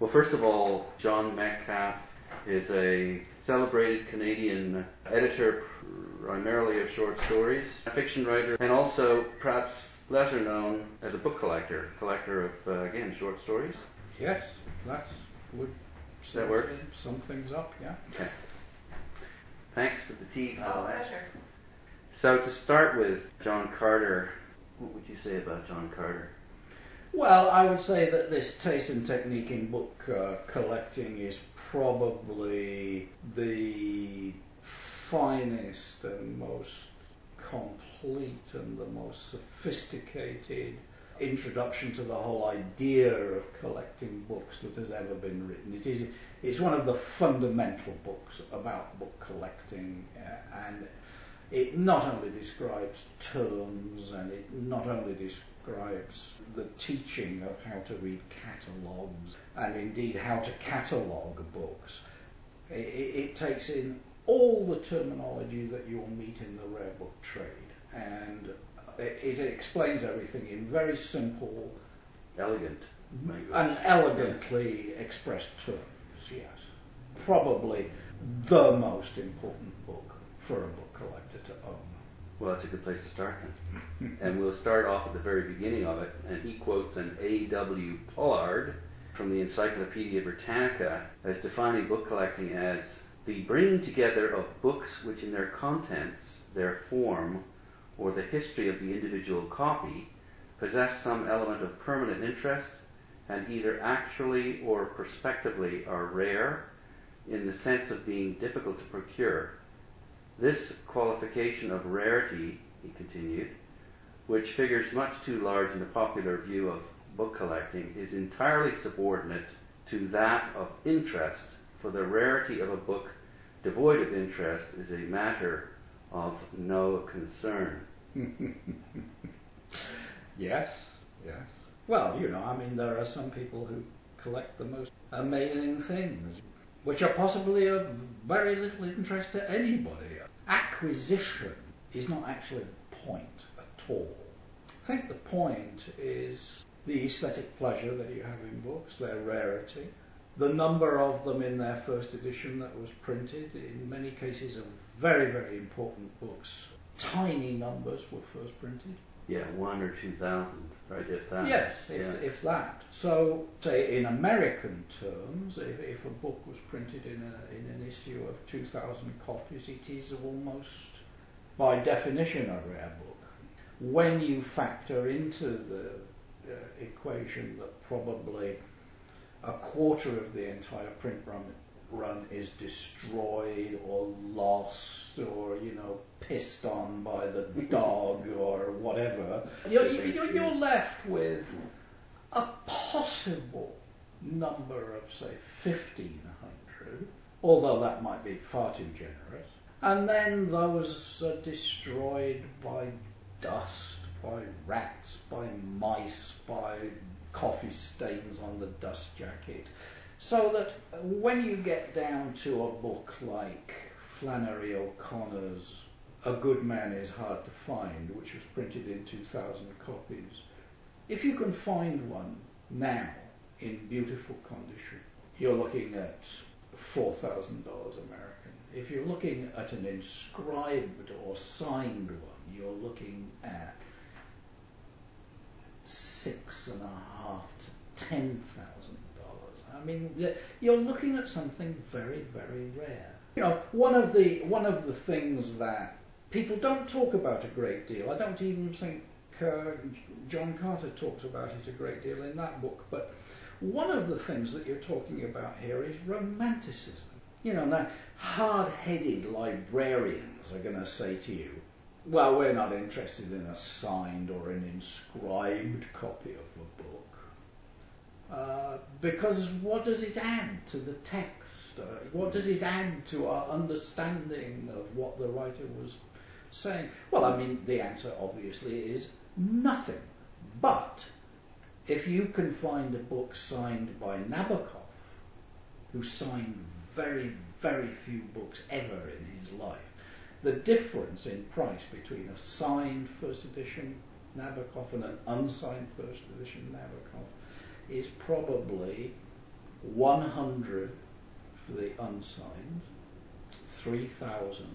Well, first of all, John Metcalf is a celebrated Canadian editor, primarily of short stories, a fiction writer, and also perhaps lesser known as a book collector, collector of, uh, again, short stories. Yes, that would that work. Sum things up, yeah. Okay. Thanks for the tea. Oh, pleasure. So to start with, John Carter, what would you say about John Carter? Well, I would say that this taste and technique in book uh, collecting is probably the finest and most complete and the most sophisticated introduction to the whole idea of collecting books that has ever been written. It is it's one of the fundamental books about book collecting uh, and it not only describes terms and it not only describes the teaching of how to read catalogues and indeed how to catalogue books. It, it takes in all the terminology that you'll meet in the rare book trade and uh, it, it explains everything in very simple, elegant, and elegantly expressed terms. Yes, probably the most important book for a book collector to own. Well, that's a good place to start then. and we'll start off at the very beginning of it. And he quotes an A.W. Pollard from the Encyclopedia Britannica as defining book collecting as the bringing together of books which in their contents, their form, or the history of the individual copy possess some element of permanent interest and either actually or prospectively are rare in the sense of being difficult to procure. This qualification of rarity, he continued, which figures much too large in the popular view of book collecting, is entirely subordinate to that of interest, for the rarity of a book devoid of interest is a matter of no concern. yes, yes. Well, you know, I mean, there are some people who collect the most amazing things, which are possibly of very little interest to anybody. Acquisition is not actually the point at all. I think the point is the aesthetic pleasure that you have in books, their rarity, the number of them in their first edition that was printed, in many cases of very, very important books tiny numbers were first printed. Yeah, one or two thousand, right? If that. Yes, if, yeah. if that. So, say in American terms, if, if a book was printed in, a, in an issue of 2,000 copies, it is almost, by definition, a rare book. When you factor into the uh, equation that probably a quarter of the entire print run run is destroyed or lost or you know pissed on by the mm-hmm. dog or whatever, you're, you're, you're left with a possible number of say 1500, although that might be far too generous. And then those are destroyed by dust, by rats, by mice, by coffee stains on the dust jacket. So that when you get down to a book like Flannery O'Connor's A Good Man is Hard to Find, which was printed in 2,000 copies, if you can find one now in beautiful condition, you're looking at $4,000 American. If you're looking at an inscribed or signed one, you're looking at six and a half to ten thousand dollars. I mean, you're looking at something very, very rare. You know, one of the one of the things that people don't talk about a great deal. I don't even think uh, John Carter talks about it a great deal in that book. But one of the things that you're talking about here is romanticism. You know, now hard-headed librarians are going to say to you, "Well, we're not interested in a signed or an inscribed copy of a book." Uh, because what does it add to the text? Uh, what does it add to our understanding of what the writer was saying? Well, I mean, the answer obviously is nothing. But if you can find a book signed by Nabokov, who signed very, very few books ever in his life, the difference in price between a signed first edition Nabokov and an unsigned first edition Nabokov is probably 100 for the unsigned, 3,000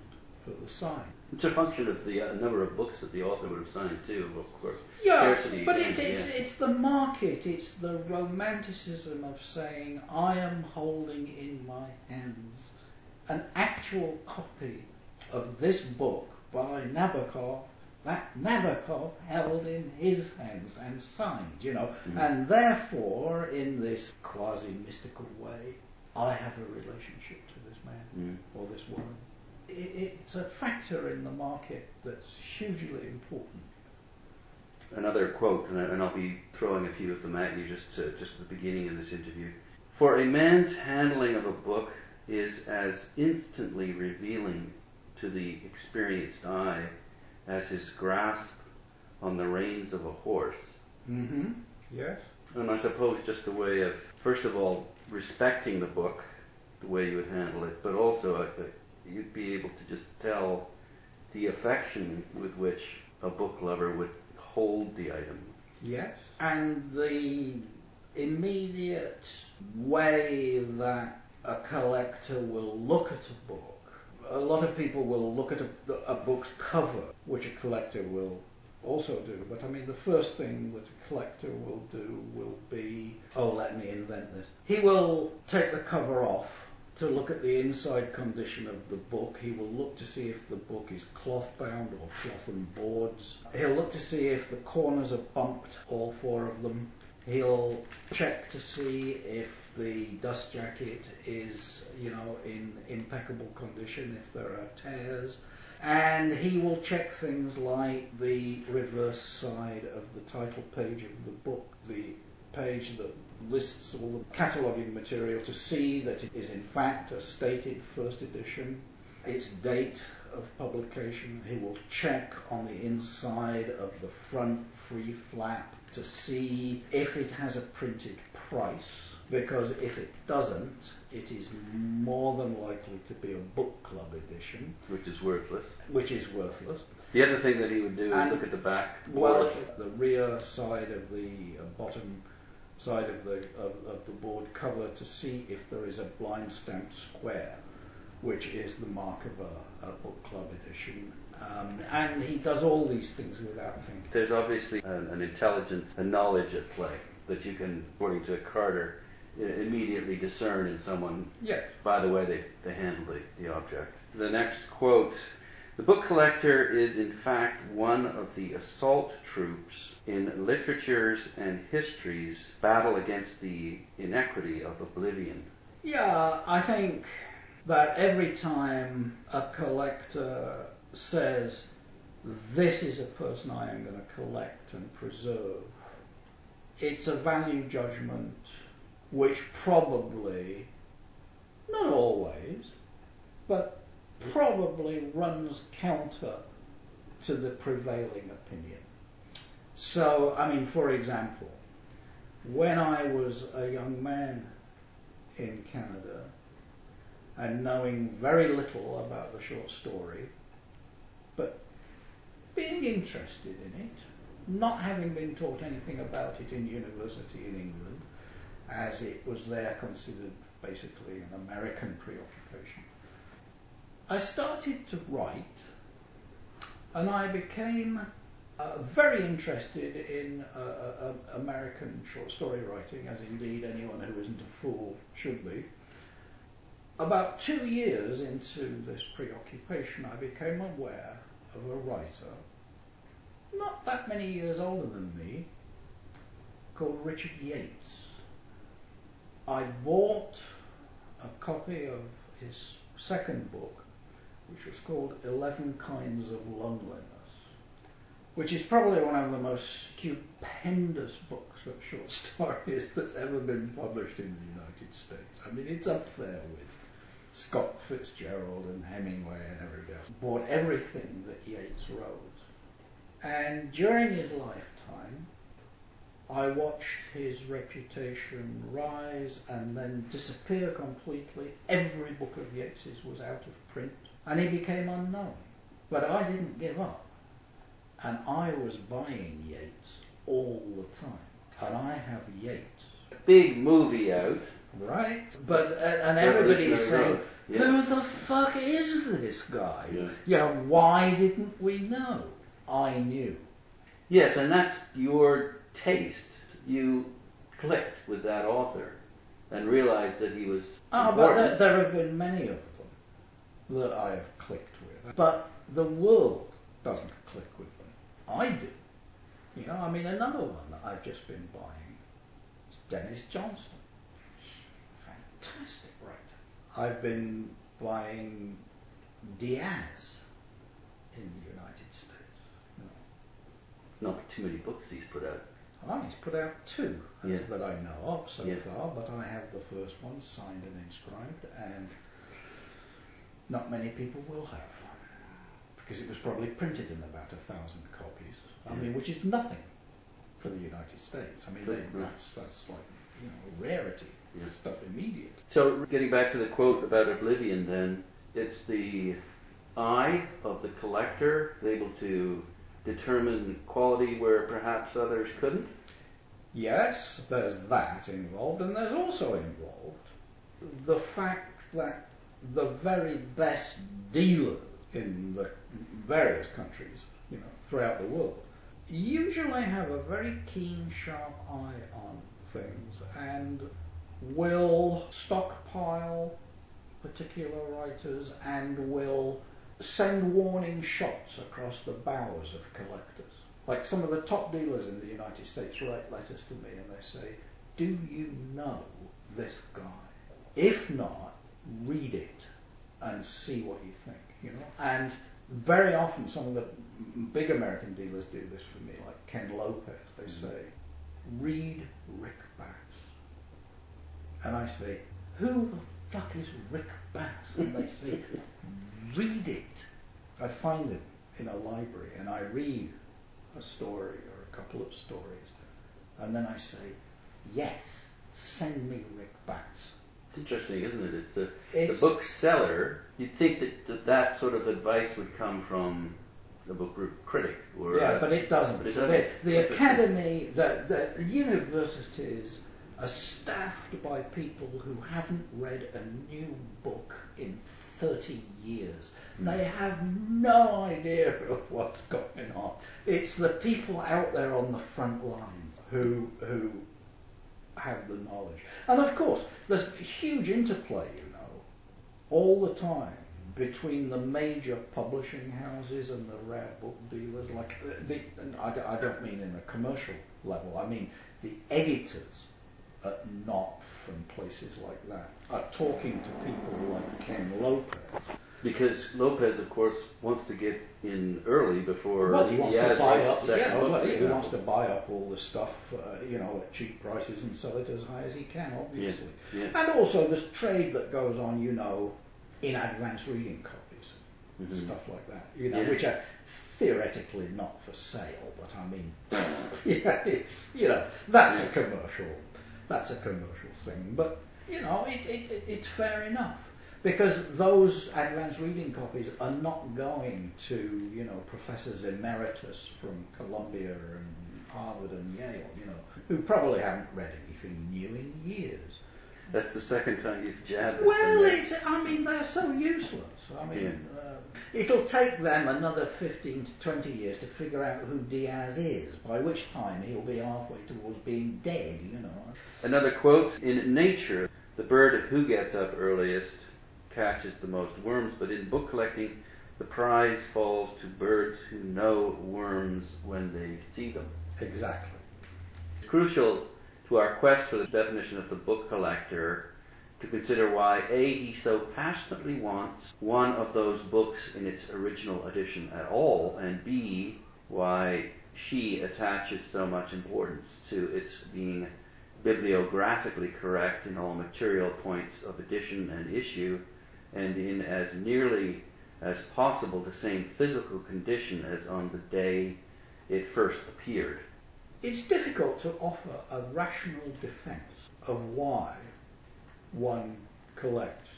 for the signed. It's a function of the uh, number of books that the author would have signed too, of course. Yeah, Scarcity but it's, it's, it's the market, it's the romanticism of saying, I am holding in my hands an actual copy of this book by Nabokov that Nabokov held in his hands and signed, you know. Mhm. And therefore, in this quasi mystical way, I have a relationship to this man Mm. or this woman. It, it's a factor in the market that's hugely important. Another quote, and I- and I'll be throwing a few of them at you just to, just at the beginning of this interview. For a man's handling of a book is as instantly revealing to the experienced eye as his grasp on the reins of a horse. Mm-hmm. Yes. And I suppose just a way of, first of all, respecting the book, the way you would handle it, but also uh, you'd be able to just tell the affection with which a book lover would hold the item. Yes. And the immediate way that a collector will look at a book. A lot of people will look at a, a book's cover, which a collector will also do. But I mean, the first thing that a collector will do will be, oh, let me invent this. He will take the cover off to look at the inside condition of the book. He will look to see if the book is cloth bound or cloth and boards. He'll look to see if the corners are bumped, all four of them. He'll check to see if the dust jacket is, you know, in impeccable condition, if there are tears. And he will check things like the reverse side of the title page of the book, the page that lists all the cataloguing material to see that it is in fact a stated first edition, its date of publication. He will check on the inside of the front free flap to see if it has a printed price, because if it doesn't, it is more than likely to be a book club edition, which is worthless. which is worthless. The other thing that he would do is look at the back. Well, the rear side of the uh, bottom side of the of, of the board cover to see if there is a blind stamped square, which is the mark of a, a book club edition. Um, and he does all these things without thinking. There's obviously an, an intelligence, a knowledge at play that you can, according to Carter, immediately discern in someone Yes. by the way they, they handle the, the object. The next quote The book collector is, in fact, one of the assault troops in literature's and history's battle against the inequity of oblivion. Yeah, I think that every time a collector says, This is a person I am going to collect and preserve, it's a value judgment which probably, not always, but probably runs counter to the prevailing opinion. So, I mean, for example, when I was a young man in Canada and knowing very little about the short story, but being interested in it, not having been taught anything about it in university in England, as it was there considered basically an American preoccupation. I started to write and I became uh, very interested in uh, uh, uh, American short story writing, as indeed anyone who isn't a fool should be. About two years into this preoccupation, I became aware of a writer, not that many years older than me, called Richard Yates. I bought a copy of his second book, which was called Eleven Kinds of Loneliness which is probably one of the most stupendous books of short stories that's ever been published in the United States. I mean, it's up there with Scott Fitzgerald and Hemingway and everybody else. Bought everything that Yates wrote. And during his lifetime, I watched his reputation rise and then disappear completely. Every book of Yates's was out of print, and he became unknown. But I didn't give up and I was buying Yates all the time. And I have Yates. Big movie out right? But and, and everybody is saying, Yeah. "Who the fuck is this guy? Yeah. You know, why didn't we know? I knew. Yes, and that's your taste. You clicked with that author and realized that he was Ah, but there, there have been many of them that I have clicked with, but the world doesn't click with. I do. You know, I mean, another one that I've just been buying is Denis Johnson. Fantastic writer. I've been buying Diaz in the United States. Know. Not too many books he's put out. Well, he's put out two Yeah. that I know of so Yeah. far, but I have the first one signed and inscribed, and not many people will have because it was probably printed in about a thousand copies. I mean, which is nothing for the United States. I mean, they, that's that's like you know a rarity. Yeah. Stuff immediate. So, getting back to the quote about oblivion, then, it's the eye of the collector able to determine quality where perhaps others couldn't. Yes, there's that involved, and there's also involved the fact that the very best dealer in the various countries, you know, throughout the world, usually have a very keen, sharp eye on things and will stockpile particular writers and will send warning shots across the bows of collectors. Like some of the top dealers in the United States write letters to me and they say, Do you know this guy? If not, read it and see what you think, you know? And very often some of the big American dealers do this for me, like Ken Lopez. They mm-hmm. say, read Rick Bass. And I say, who the fuck is Rick Bass? And they say, read it. I find it in a library and I read a story or a couple of stories. And then I say, yes, send me Rick Bass. It's interesting, isn't it? It's the, It's- the bookseller. You'd think that, that that sort of advice would come from a book critic, or Yeah, uh, but it doesn't. But it The, doesn't. the academy, the, the universities are staffed by people who haven't read a new book in 30 years. They have no idea of what's going on. It's the people out there on the front line who, who have the knowledge. And of course, there's a huge interplay, you know, all the time between the major publishing houses and the rare book dealers. Like, uh, the, I, I don't mean in a commercial level, I mean the editors at Knopf and places like that are talking to people like Ken Lopez. Because Lopez, of course, wants to get in early before Well, he wants to buy up. Yeah, well, he wants to buy up all the stuff, uh, you know, at cheap prices and sell it as high as he can, obviously. yeah. And also, there's trade that goes on, you know, in advance reading copies, and Mhm. stuff like that, you know, Yeah. which are theoretically not for sale, but I mean, yeah, it's you know, that's a commercial, that's a commercial thing, but you know, it, it, it it's fair enough. Because those advanced reading copies are not going to, you know, professors emeritus from Columbia and Harvard and Yale, you know, who probably haven't read anything new in years. That's the second time you've jabbed Well, it's, I mean, they're so useless. I mean, Yeah. uh, it'll take them another 15 to 20 years to figure out who Diaz is, by which time he'll be halfway towards being dead, you know. Another quote in nature: "The bird who gets up earliest catches the most worms." But in book collecting, the prize falls to birds who know worms when they see them. Exactly. It's crucial to our quest for the definition of the book collector to consider why A, he so passionately wants one of those books in its original edition at all, and B, why she attaches so much importance to its being bibliographically correct in all material points of edition and issue, and in as nearly as possible the same physical condition as on the day it first appeared. It's difficult to offer a rational defense of why one collects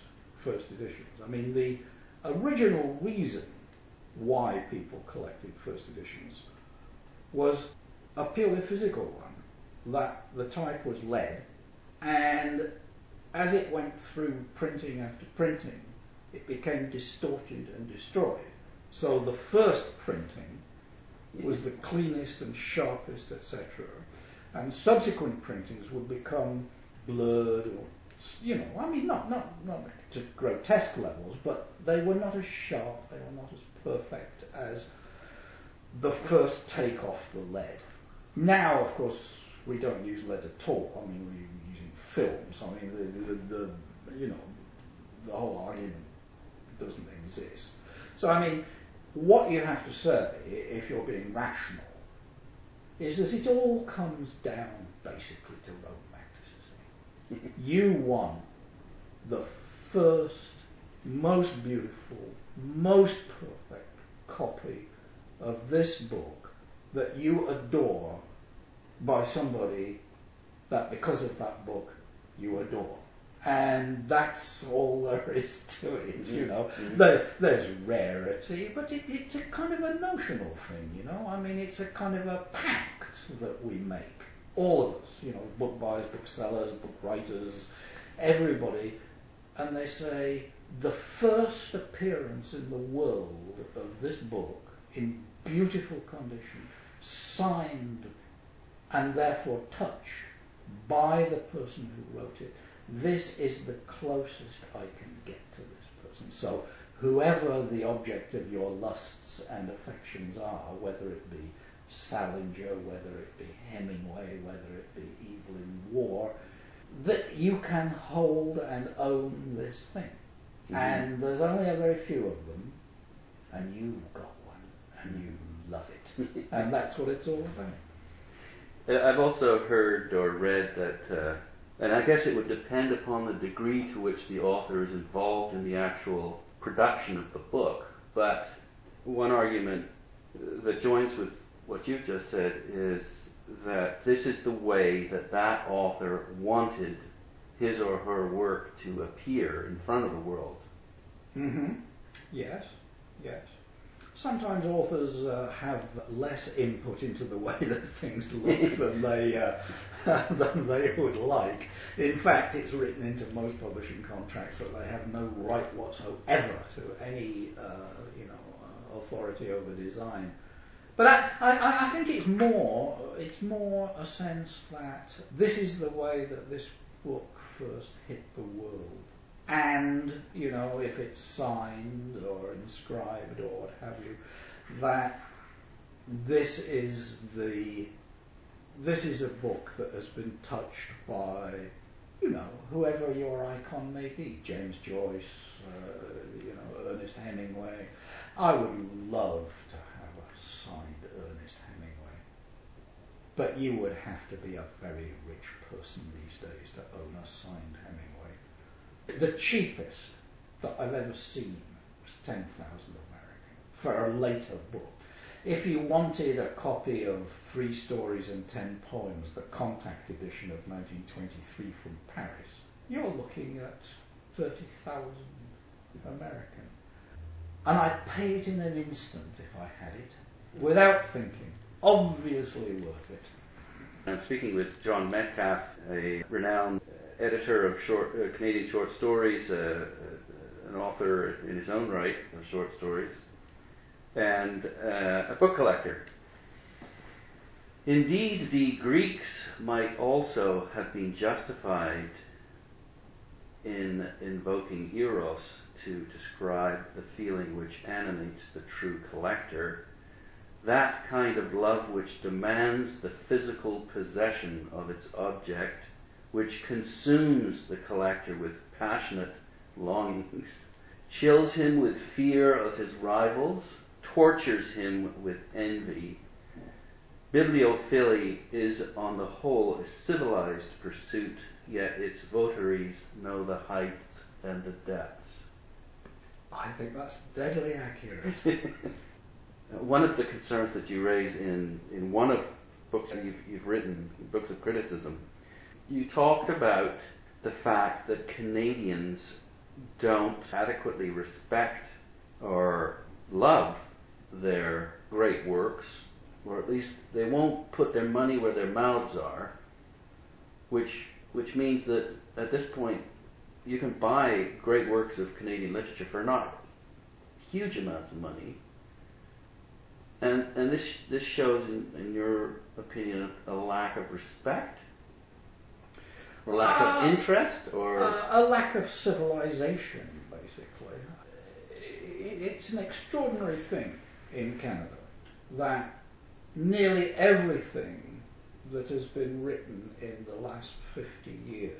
first editions. I mean, the original reason why people collected first editions was a purely physical one, that the type was lead and as it went through printing after printing, it became distorted and destroyed. So the first printing was the cleanest and sharpest, etc. And subsequent printings would become blurred or, you know, I mean, not, not, not to grotesque levels, but they were not as sharp, they were not as perfect as the first take off the lead. Now, of course, we don't use lead at all. I mean, we're using films. I mean, the, the, the you know, the whole argument doesn't exist. So, I mean, what you have to say, if you're being rational, is that it all comes down basically to romanticism. you want the first, most beautiful, most perfect copy of this book that you adore by somebody that because of that book you adore and that's all there is to it, you mm-hmm. know. Mm-hmm. There, there's rarity, but it, it's a kind of a notional thing, you know. I mean, it's a kind of a pact that we make, all of us, you know, book buyers, booksellers, book writers, everybody, and they say the first appearance in the world of this book in beautiful condition, signed and therefore touched by the person who wrote it this is the closest I can get to this person. So whoever the object of your lusts and affections are, whether it be Salinger, whether it be Hemingway, whether it be Evelyn Waugh, that you can hold and own this thing. Mm-hmm. And there's only a very few of them, and you've got one, and you love it. and that's what it's all about. I've also heard or read that uh, and I guess it would depend upon the degree to which the author is involved in the actual production of the book. But one argument that joins with what you've just said is that this is the way that that author wanted his or her work to appear in front of the world. Mm-hmm. Yes, yes. Sometimes authors uh, have less input into the way that things look than they uh, than they would like. In fact, it's written into most publishing contracts that they have no right whatsoever to any, uh, you know, uh, authority over design. But I, I, I think it's more, it's more a sense that this is the way that this book first hit the world. And, you know, if it's signed or inscribed or what have you, that this is the this is a book that has been touched by, you know, whoever your icon may be, James Joyce, uh, you know, Ernest Hemingway. I would love to have a signed Ernest Hemingway, but you would have to be a very rich person these days to own a signed Hemingway. The cheapest that I've ever seen was 10,000 American for a later book. If you wanted a copy of Three Stories and Ten Poems, the contact edition of 1923 from Paris, you're looking at 30,000 American. And I'd pay it in an instant if I had it, without thinking. Obviously worth it. I'm speaking with John Metcalf, a renowned editor of short, uh, Canadian short stories, uh, uh, an author in his own right of short stories and uh, a book collector. Indeed, the Greeks might also have been justified in invoking eros to describe the feeling which animates the true collector, that kind of love which demands the physical possession of its object, which consumes the collector with passionate longings, chills him with fear of his rivals, tortures him with envy. Bibliophilia is on the whole a civilized pursuit, yet its votaries know the heights and the depths. I think that's deadly accurate. one of the concerns that you raise in, in one of books that you've, you've written, books of criticism, you talked about the fact that Canadians don't adequately respect or love their great works, or at least they won't put their money where their mouths are, which which means that at this point you can buy great works of Canadian literature for not huge amounts of money. And, and this, this shows, in, in your opinion, a, a lack of respect? Or lack Uh, of interest? Or a, a lack of civilization, basically. It's an extraordinary thing in Canada that nearly everything that has been written in the last 50 years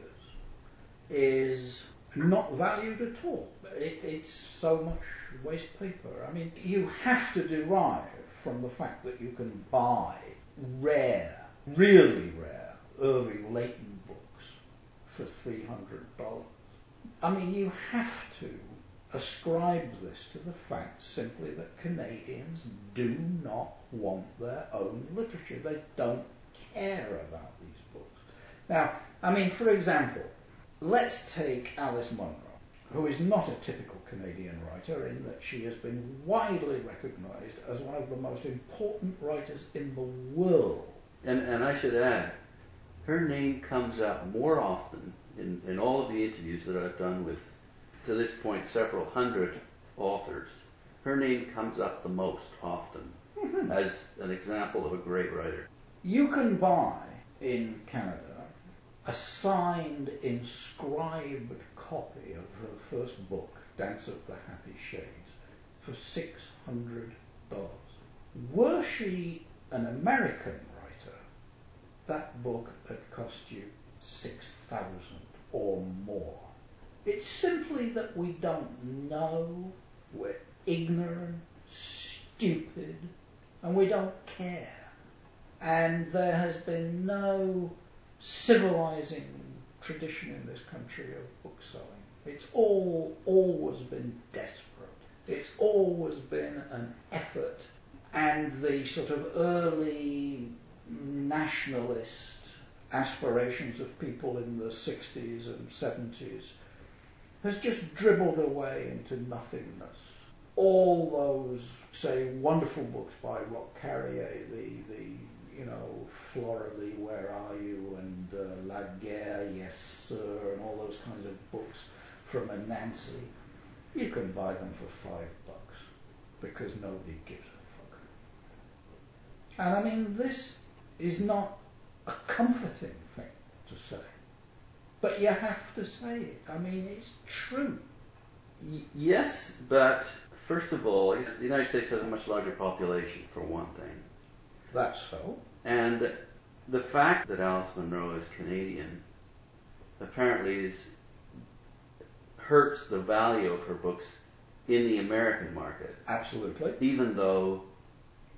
is not valued at all. It, it's so much waste paper. I mean, you have to derive from the fact that you can buy rare, really rare, Irving Layton books for $300. I mean, you have to ascribe this to the fact simply that Canadians do not want their own literature. They don't care about these books. Now, I mean, for example, let's take Alice Munro, who is not a typical Canadian writer in that she has been widely recognized as one of the most important writers in the world. and, and I should add, her name comes up more often in, in all of the interviews that I've done with, to this point, several hundred authors. Her name comes up the most often mm-hmm. as an example of a great writer. You can buy in Canada a signed, inscribed copy of her first book, Dance of the Happy Shades, for six hundred dollars. Were she an American writer, that book had cost you six thousand or more. It's simply that we don't know, we're ignorant, stupid, and we don't care and there has been no civilizing tradition in this country of bookselling. It's all always been desperate. It's always been an effort, and the sort of early nationalist aspirations of people in the 60s and 70s has just dribbled away into nothingness. All those, say, wonderful books by Roch Carrier, the, the you know, Floralie, Where Are You, and uh, La Guerre, Yes Sir, and all those kinds of books from Anansi, you can buy them for five bucks because nobody gives a fuck. And I mean, this is not a comforting thing to say, but you have to say it. I mean, it's true. Y- yes, but first of all, the United States has a much larger population, for one thing. That's so. And the fact that Alice Munro is Canadian apparently is hurts the value of her books in the American market, Absolutely. even though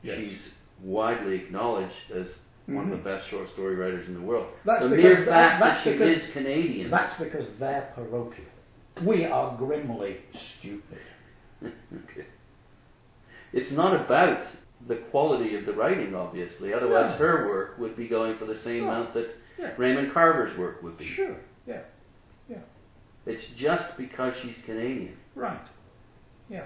Yes. she's widely acknowledged as one of the mm-hmm. best short story writers in the world. That's the because mere fact that, she because- is Canadian. That's because they're parochial. We are grimly stupid. okay. It's not about the quality of the writing, obviously. Otherwise, No. her work would be going for the same No. amount that Yeah. Raymond Carver's work would be. Sure. Yeah. Yeah. It's just because she's Canadian. Right. Yeah.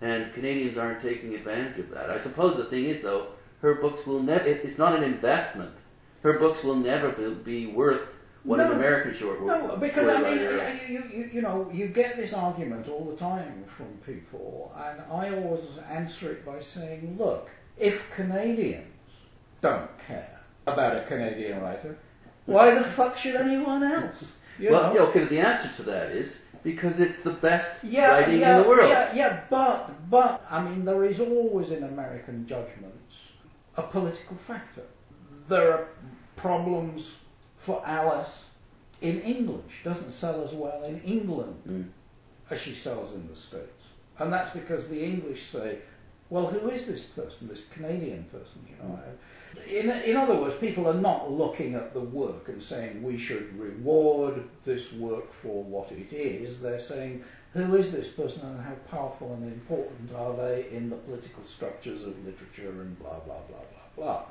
And Canadians aren't taking advantage of that. I suppose the thing is, though, her books will never, it, it's not an investment. Her books will never be, be worth what an American short work No, because I mean, you, you, you know, you get this argument all the time from people, and I always answer it by saying, look, if Canadians don't care about a Canadian writer, why the fuck should anyone else? You well, know? okay, the answer to that is because it's the best Yeah, writing yeah, in the world. yeah, yeah, but but I mean, there is always in American judgments a political factor. There are problems for Alice in England. She doesn't sell as well in England Mm. as she sells in the States, and that's because the English say, "Well, who is this person? This Canadian person?" You know. In in other words, people are not looking at the work and saying we should reward this work for what it is. They're saying who is this person and how powerful and important are they in the political structures of literature and blah blah blah blah blah.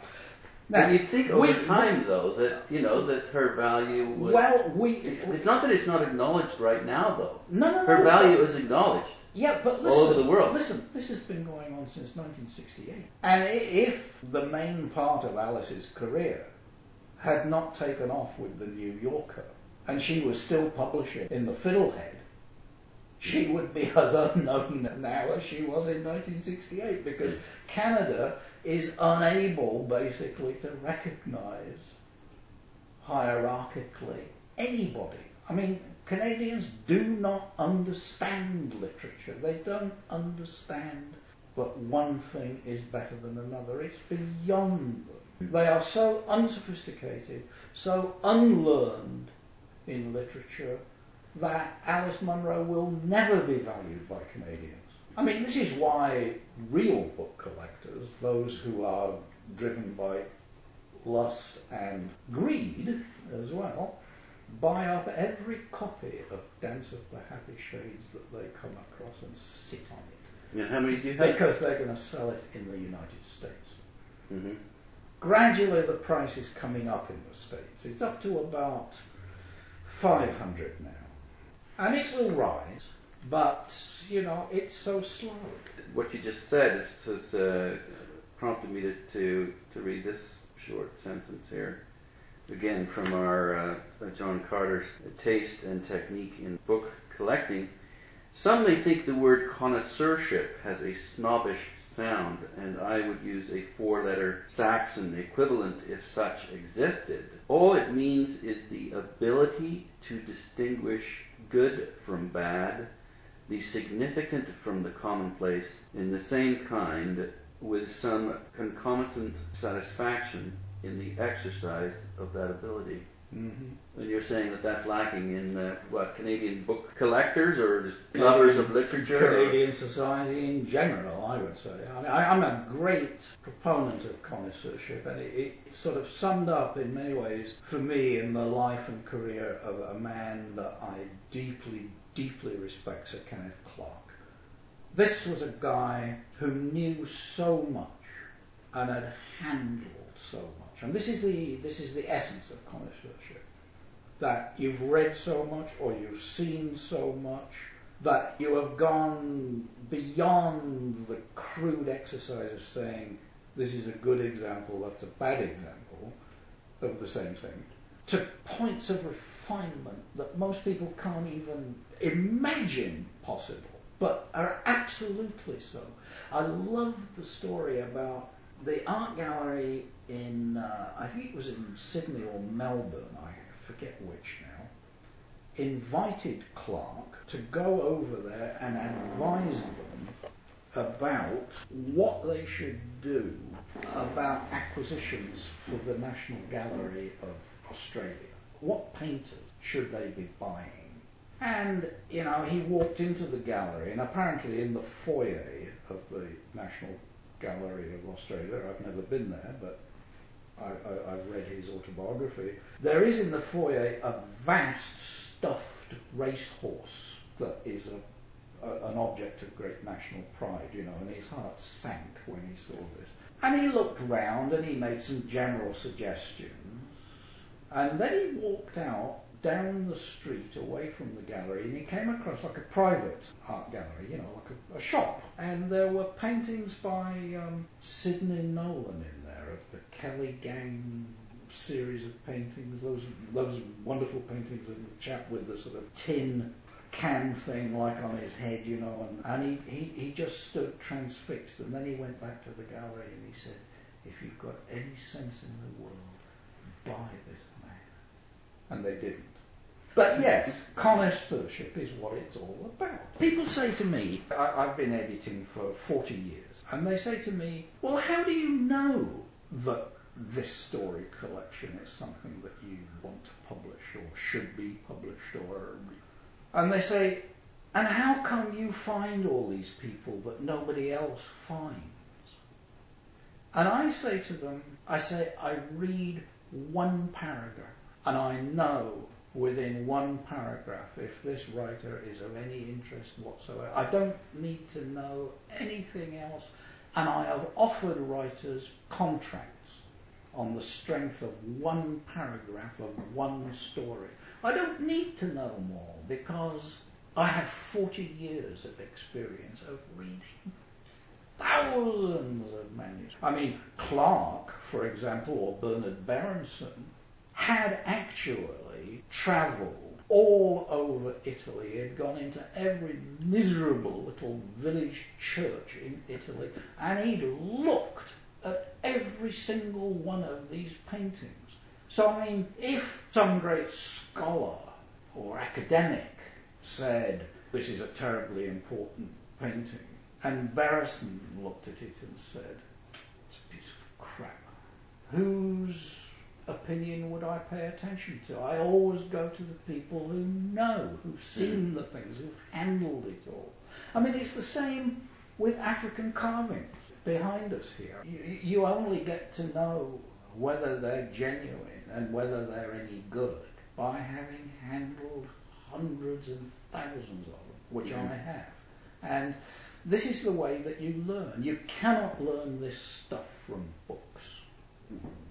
Now, you'd think over we- time, though, that you know that her value would. well, we, it's, it's not that it's not acknowledged right now, though. no, no, no. Her but- value is acknowledged. Yeah, but listen, all over the world. Listen, this has been going on since 1968. And if the main part of Alice's career had not taken off with the New Yorker, and she was still publishing in the Fiddlehead, she would be as unknown now as she was in 1968 because Canada is unable basically to recognize hierarchically anybody. I mean, Canadians do not understand literature. They don't understand that one thing is better than another. It's beyond them. They are so unsophisticated, so unlearned in literature that Alice Munro will never be valued by Canadians. I mean, this is why real book collectors, those who are driven by lust and greed as well, buy up every copy of Dance of the Happy Shades that they come across and sit on it. And how many do you have? Because they're going to sell it in the United States. Mm-hmm. Gradually, the price is coming up in the States. It's up to about 500 now. And it will rise, but, you know, it's so slow. What you just said has uh, prompted me to, to, to read this short sentence here. Again, from our uh, John Carter's Taste and Technique in Book Collecting. Some may think the word connoisseurship has a snobbish sound, and I would use a four letter Saxon equivalent if such existed. All it means is the ability to distinguish good from bad, the significant from the commonplace, in the same kind, with some concomitant satisfaction in the exercise of that ability. Mm-hmm. And you're saying that that's lacking in uh, what Canadian book collectors or just lovers of literature? Canadian society in general, I would say. I mean, I, I'm a great proponent of connoisseurship, and it, it sort of summed up in many ways for me in the life and career of a man that I deeply, deeply respect, Sir Kenneth Clark. This was a guy who knew so much and had handled so much. And this is the this is the essence of connoisseurship. That you've read so much or you've seen so much that you have gone beyond the crude exercise of saying this is a good example, that's a bad example of the same thing, to points of refinement that most people can't even imagine possible, but are absolutely so. I love the story about the art gallery in, uh, I think it was in Sydney or Melbourne, I forget which now, invited Clark to go over there and advise them about what they should do about acquisitions for the National Gallery of Australia. What painters should they be buying? And, you know, he walked into the gallery, and apparently in the foyer of the National Gallery of Australia, I've never been there, but I, I've read his autobiography. There is in the foyer a vast stuffed racehorse that is a, a, an object of great national pride, you know, and his heart sank when he saw this. And he looked round and he made some general suggestions. And then he walked out down the street away from the gallery and he came across like a private art gallery, you know, like a, a shop. And there were paintings by um, Sidney Nolan in there of the Kelly Gang series of paintings, those those wonderful paintings of the chap with the sort of tin can thing like on his head, you know, and, and he, he, he just stood transfixed and then he went back to the gallery and he said, if you've got any sense in the world, buy this man. And they didn't. But yes, connoisseurship is what it's all about. People say to me, I, I've been editing for 40 years, and they say to me, well, how do you know that this story collection is something that you want to publish or should be published or and they say and how come you find all these people that nobody else finds and I say to them I say I read one paragraph and I know within one paragraph if this writer is of any interest whatsoever I don't need to know anything else and I have offered writers contracts on the strength of one paragraph of one story. I don't need to know more because I have 40 years of experience of reading thousands of manuscripts. I mean, Clark, for example, or Bernard Berenson had actually travelled all over Italy. He had gone into every miserable little village church in Italy and he'd looked at every single one of these paintings. So, I mean, if some great scholar or academic said, this is a terribly important painting, and Berenson looked at it and said, it's a piece of crap, whose opinion would I pay attention to? I always go to the people who know, who've seen the things, who've handled it all. I mean, it's the same with African carvings behind us here. You, you only get to know whether they're genuine and whether they're any good by having handled hundreds and thousands of them, which mm. I have. And this is the way that you learn. You cannot learn this stuff from books.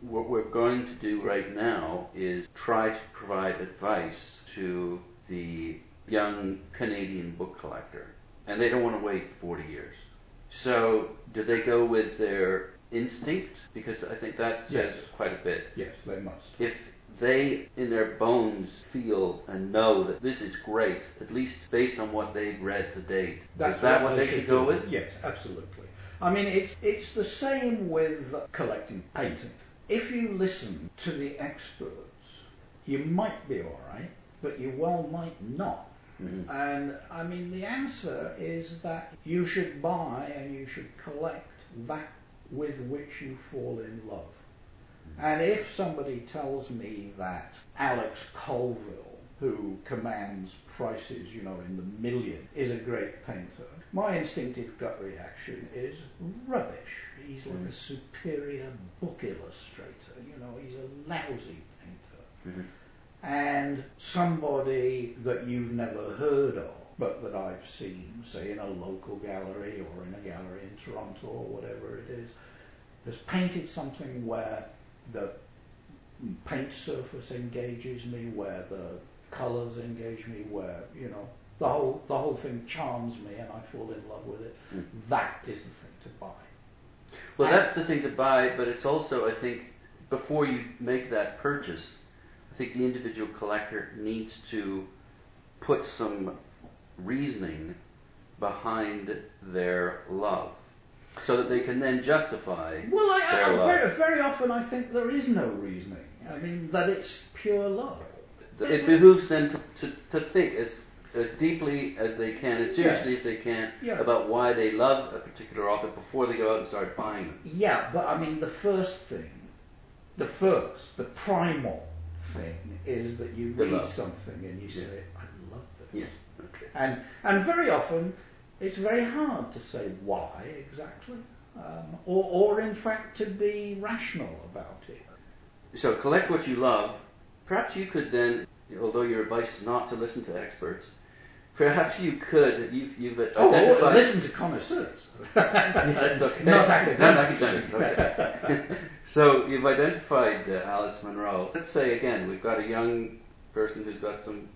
What we're going to do right now is try to provide advice to the young Canadian book collector. And they don't want to wait 40 years. So, do they go with their instinct? Because I think that says yes. quite a bit. Yes, they must. If they in their bones feel and know that this is great, at least based on what they've read to date. That's is that what, they, they should go with? Yes, absolutely. I mean, it's, it's the same with collecting painting. If you listen to the experts, you might be alright, but you well might not. Mm-hmm. And I mean, the answer is that you should buy and you should collect that with which you fall in love. And if somebody tells me that Alex Colville, who commands prices, you know, in the million, is a great painter, my instinctive gut reaction is rubbish. He's like mm. a superior book illustrator, you know, he's a lousy painter. Mm-hmm. And somebody that you've never heard of, but that I've seen, say in a local gallery or in a gallery in Toronto or whatever it is, has painted something where the paint surface engages me, where the colours engage me, where you know the whole the whole thing charms me, and I fall in love with it. Mm. That is the thing to buy. Well, and that's the thing to buy, but it's also I think before you make that purchase, I think the individual collector needs to put some reasoning behind their love so that they can then justify. Well, I, I, very, very, often I think there is no reasoning. I mean, that it's pure love. It, behooves them to, to, to, think as, as deeply as they can, as seriously yes. as they can, yeah. about why they love a particular author before they go out and start buying them. Yeah, but I mean, the first thing, the first, the primal thing is that you the read love. something and you say, I love this. Yes. Okay. And, and very often it's very hard to say why exactly, um, or, or in fact to be rational about it. So collect what you love. Perhaps you could then, although your advice is not to listen to experts, perhaps you could. You've, you've oh, listen to connoisseurs. okay. Not academics. Okay. so you've identified uh, Alice Munro. Let's say again, we've got a young person who's got some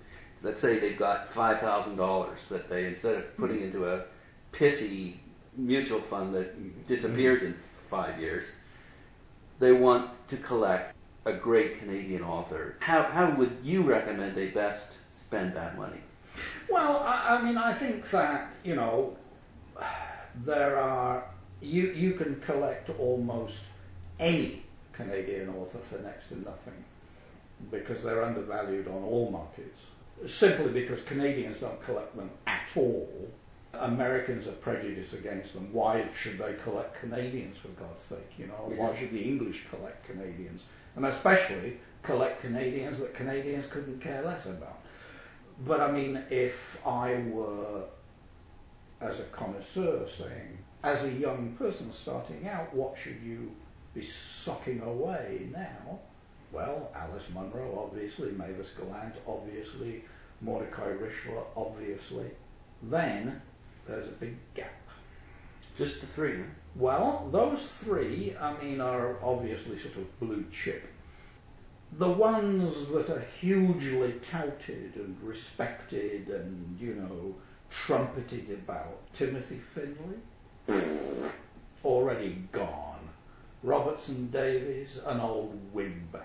let's say they've got five thousand dollars that they instead of putting mm-hmm. into a pissy mutual fund that disappears in five years, they want to collect a great Canadian author. How how would you recommend they best spend that money? Well, I, I mean, I think that you know there are you you can collect almost any Canadian author for next to nothing because they're undervalued on all markets simply because Canadians don't collect them at all. Americans are prejudiced against them. Why should they collect Canadians, for God's sake? You know, why should the English collect Canadians? And especially collect Canadians that Canadians couldn't care less about. But I mean, if I were, as a connoisseur, saying, as a young person starting out, what should you be sucking away now? Well, Alice Munro, obviously, Mavis Gallant, obviously, Mordecai Richler, obviously. Then there's a big gap. Just the three, huh? Well, those three, I mean, are obviously sort of blue chip. The ones that are hugely touted and respected and, you know, trumpeted about. Timothy Findley, hmm. already gone. Robertson Davies, an old windbag.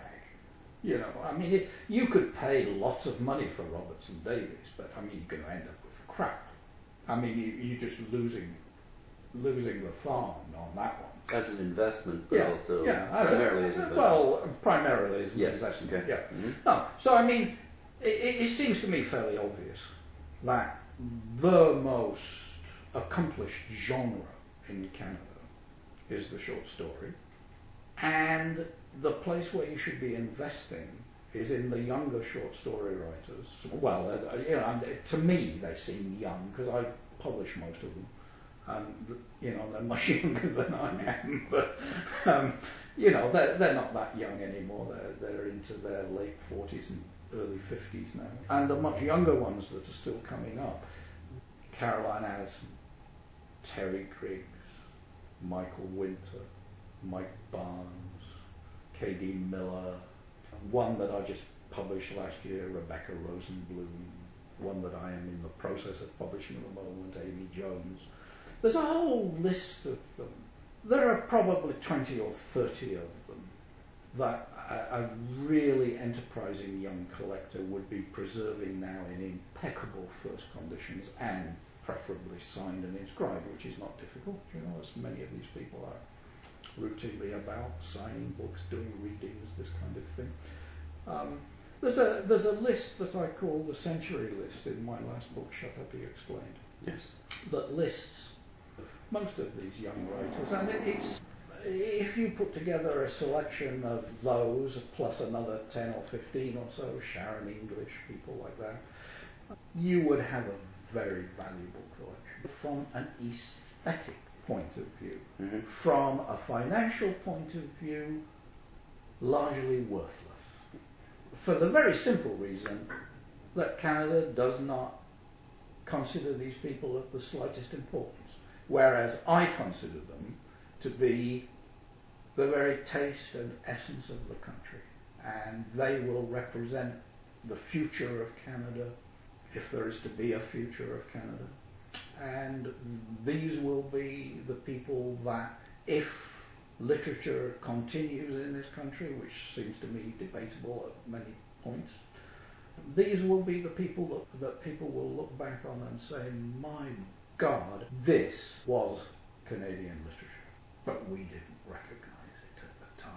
You know, I mean, it, you could pay lots of money for Robertson Davies, but I mean, you're going to end up with crap. I mean, you, you're just losing losing the farm on that one. As an investment, but Yeah, also yeah, as a- primarily as an investment. Well, primarily as an Yes, investment. okay. Yeah. Mhm. No, so I mean, it, it it seems to me fairly obvious that the most accomplished genre in Canada is the short story, and the place where you should be investing is in the younger short story writers. Well, uh, you know, to me they seem young because I publish most of them. And you know they're much younger than I am, but um, you know they're, they're not that young anymore. They're they're into their late forties and early fifties now, and the much younger ones that are still coming up. Caroline Adderson, Terry Griggs, Michael Winter, Mike Barnes, K.D. Miller, one that I just published last year, Rebecca Rosenblum, one that I am in the process of publishing at the moment, Amy Jones. There's a whole list of them. There are probably 20 or 30 of them that a, a really enterprising young collector would be preserving now in impeccable first conditions and preferably signed and inscribed, which is not difficult, you know, as many of these people are routinely about signing books, doing readings, this kind of thing. Um, there's a there's a list that I call the century list in my last book, Shut Up, He Explained, Yes. that lists most of these young writers, and it, it's if you put together a selection of those plus another ten or fifteen or so, Sharon English, people like that, you would have a very valuable collection from an aesthetic point of view. hmm From a financial point of view, largely worthless. For the very simple reason that Canada does not consider these people of the slightest importance, whereas I consider them to be the very taste and essence of the country. And they will represent the future of Canada, if there is to be a future of Canada. And these will be the people that, if literature continues in this country, which seems to me debatable at many points, these will be the people that, that people will look back on and say, my God, this was Canadian literature. But we didn't recognize it at the time.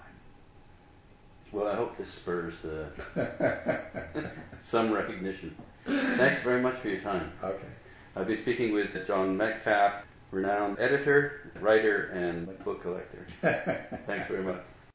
Well, I hope this spurs uh, some recognition. Thanks very much for your time. Okay. I've been speaking with John Metcalf, renowned editor, writer, and book collector. Thanks very much.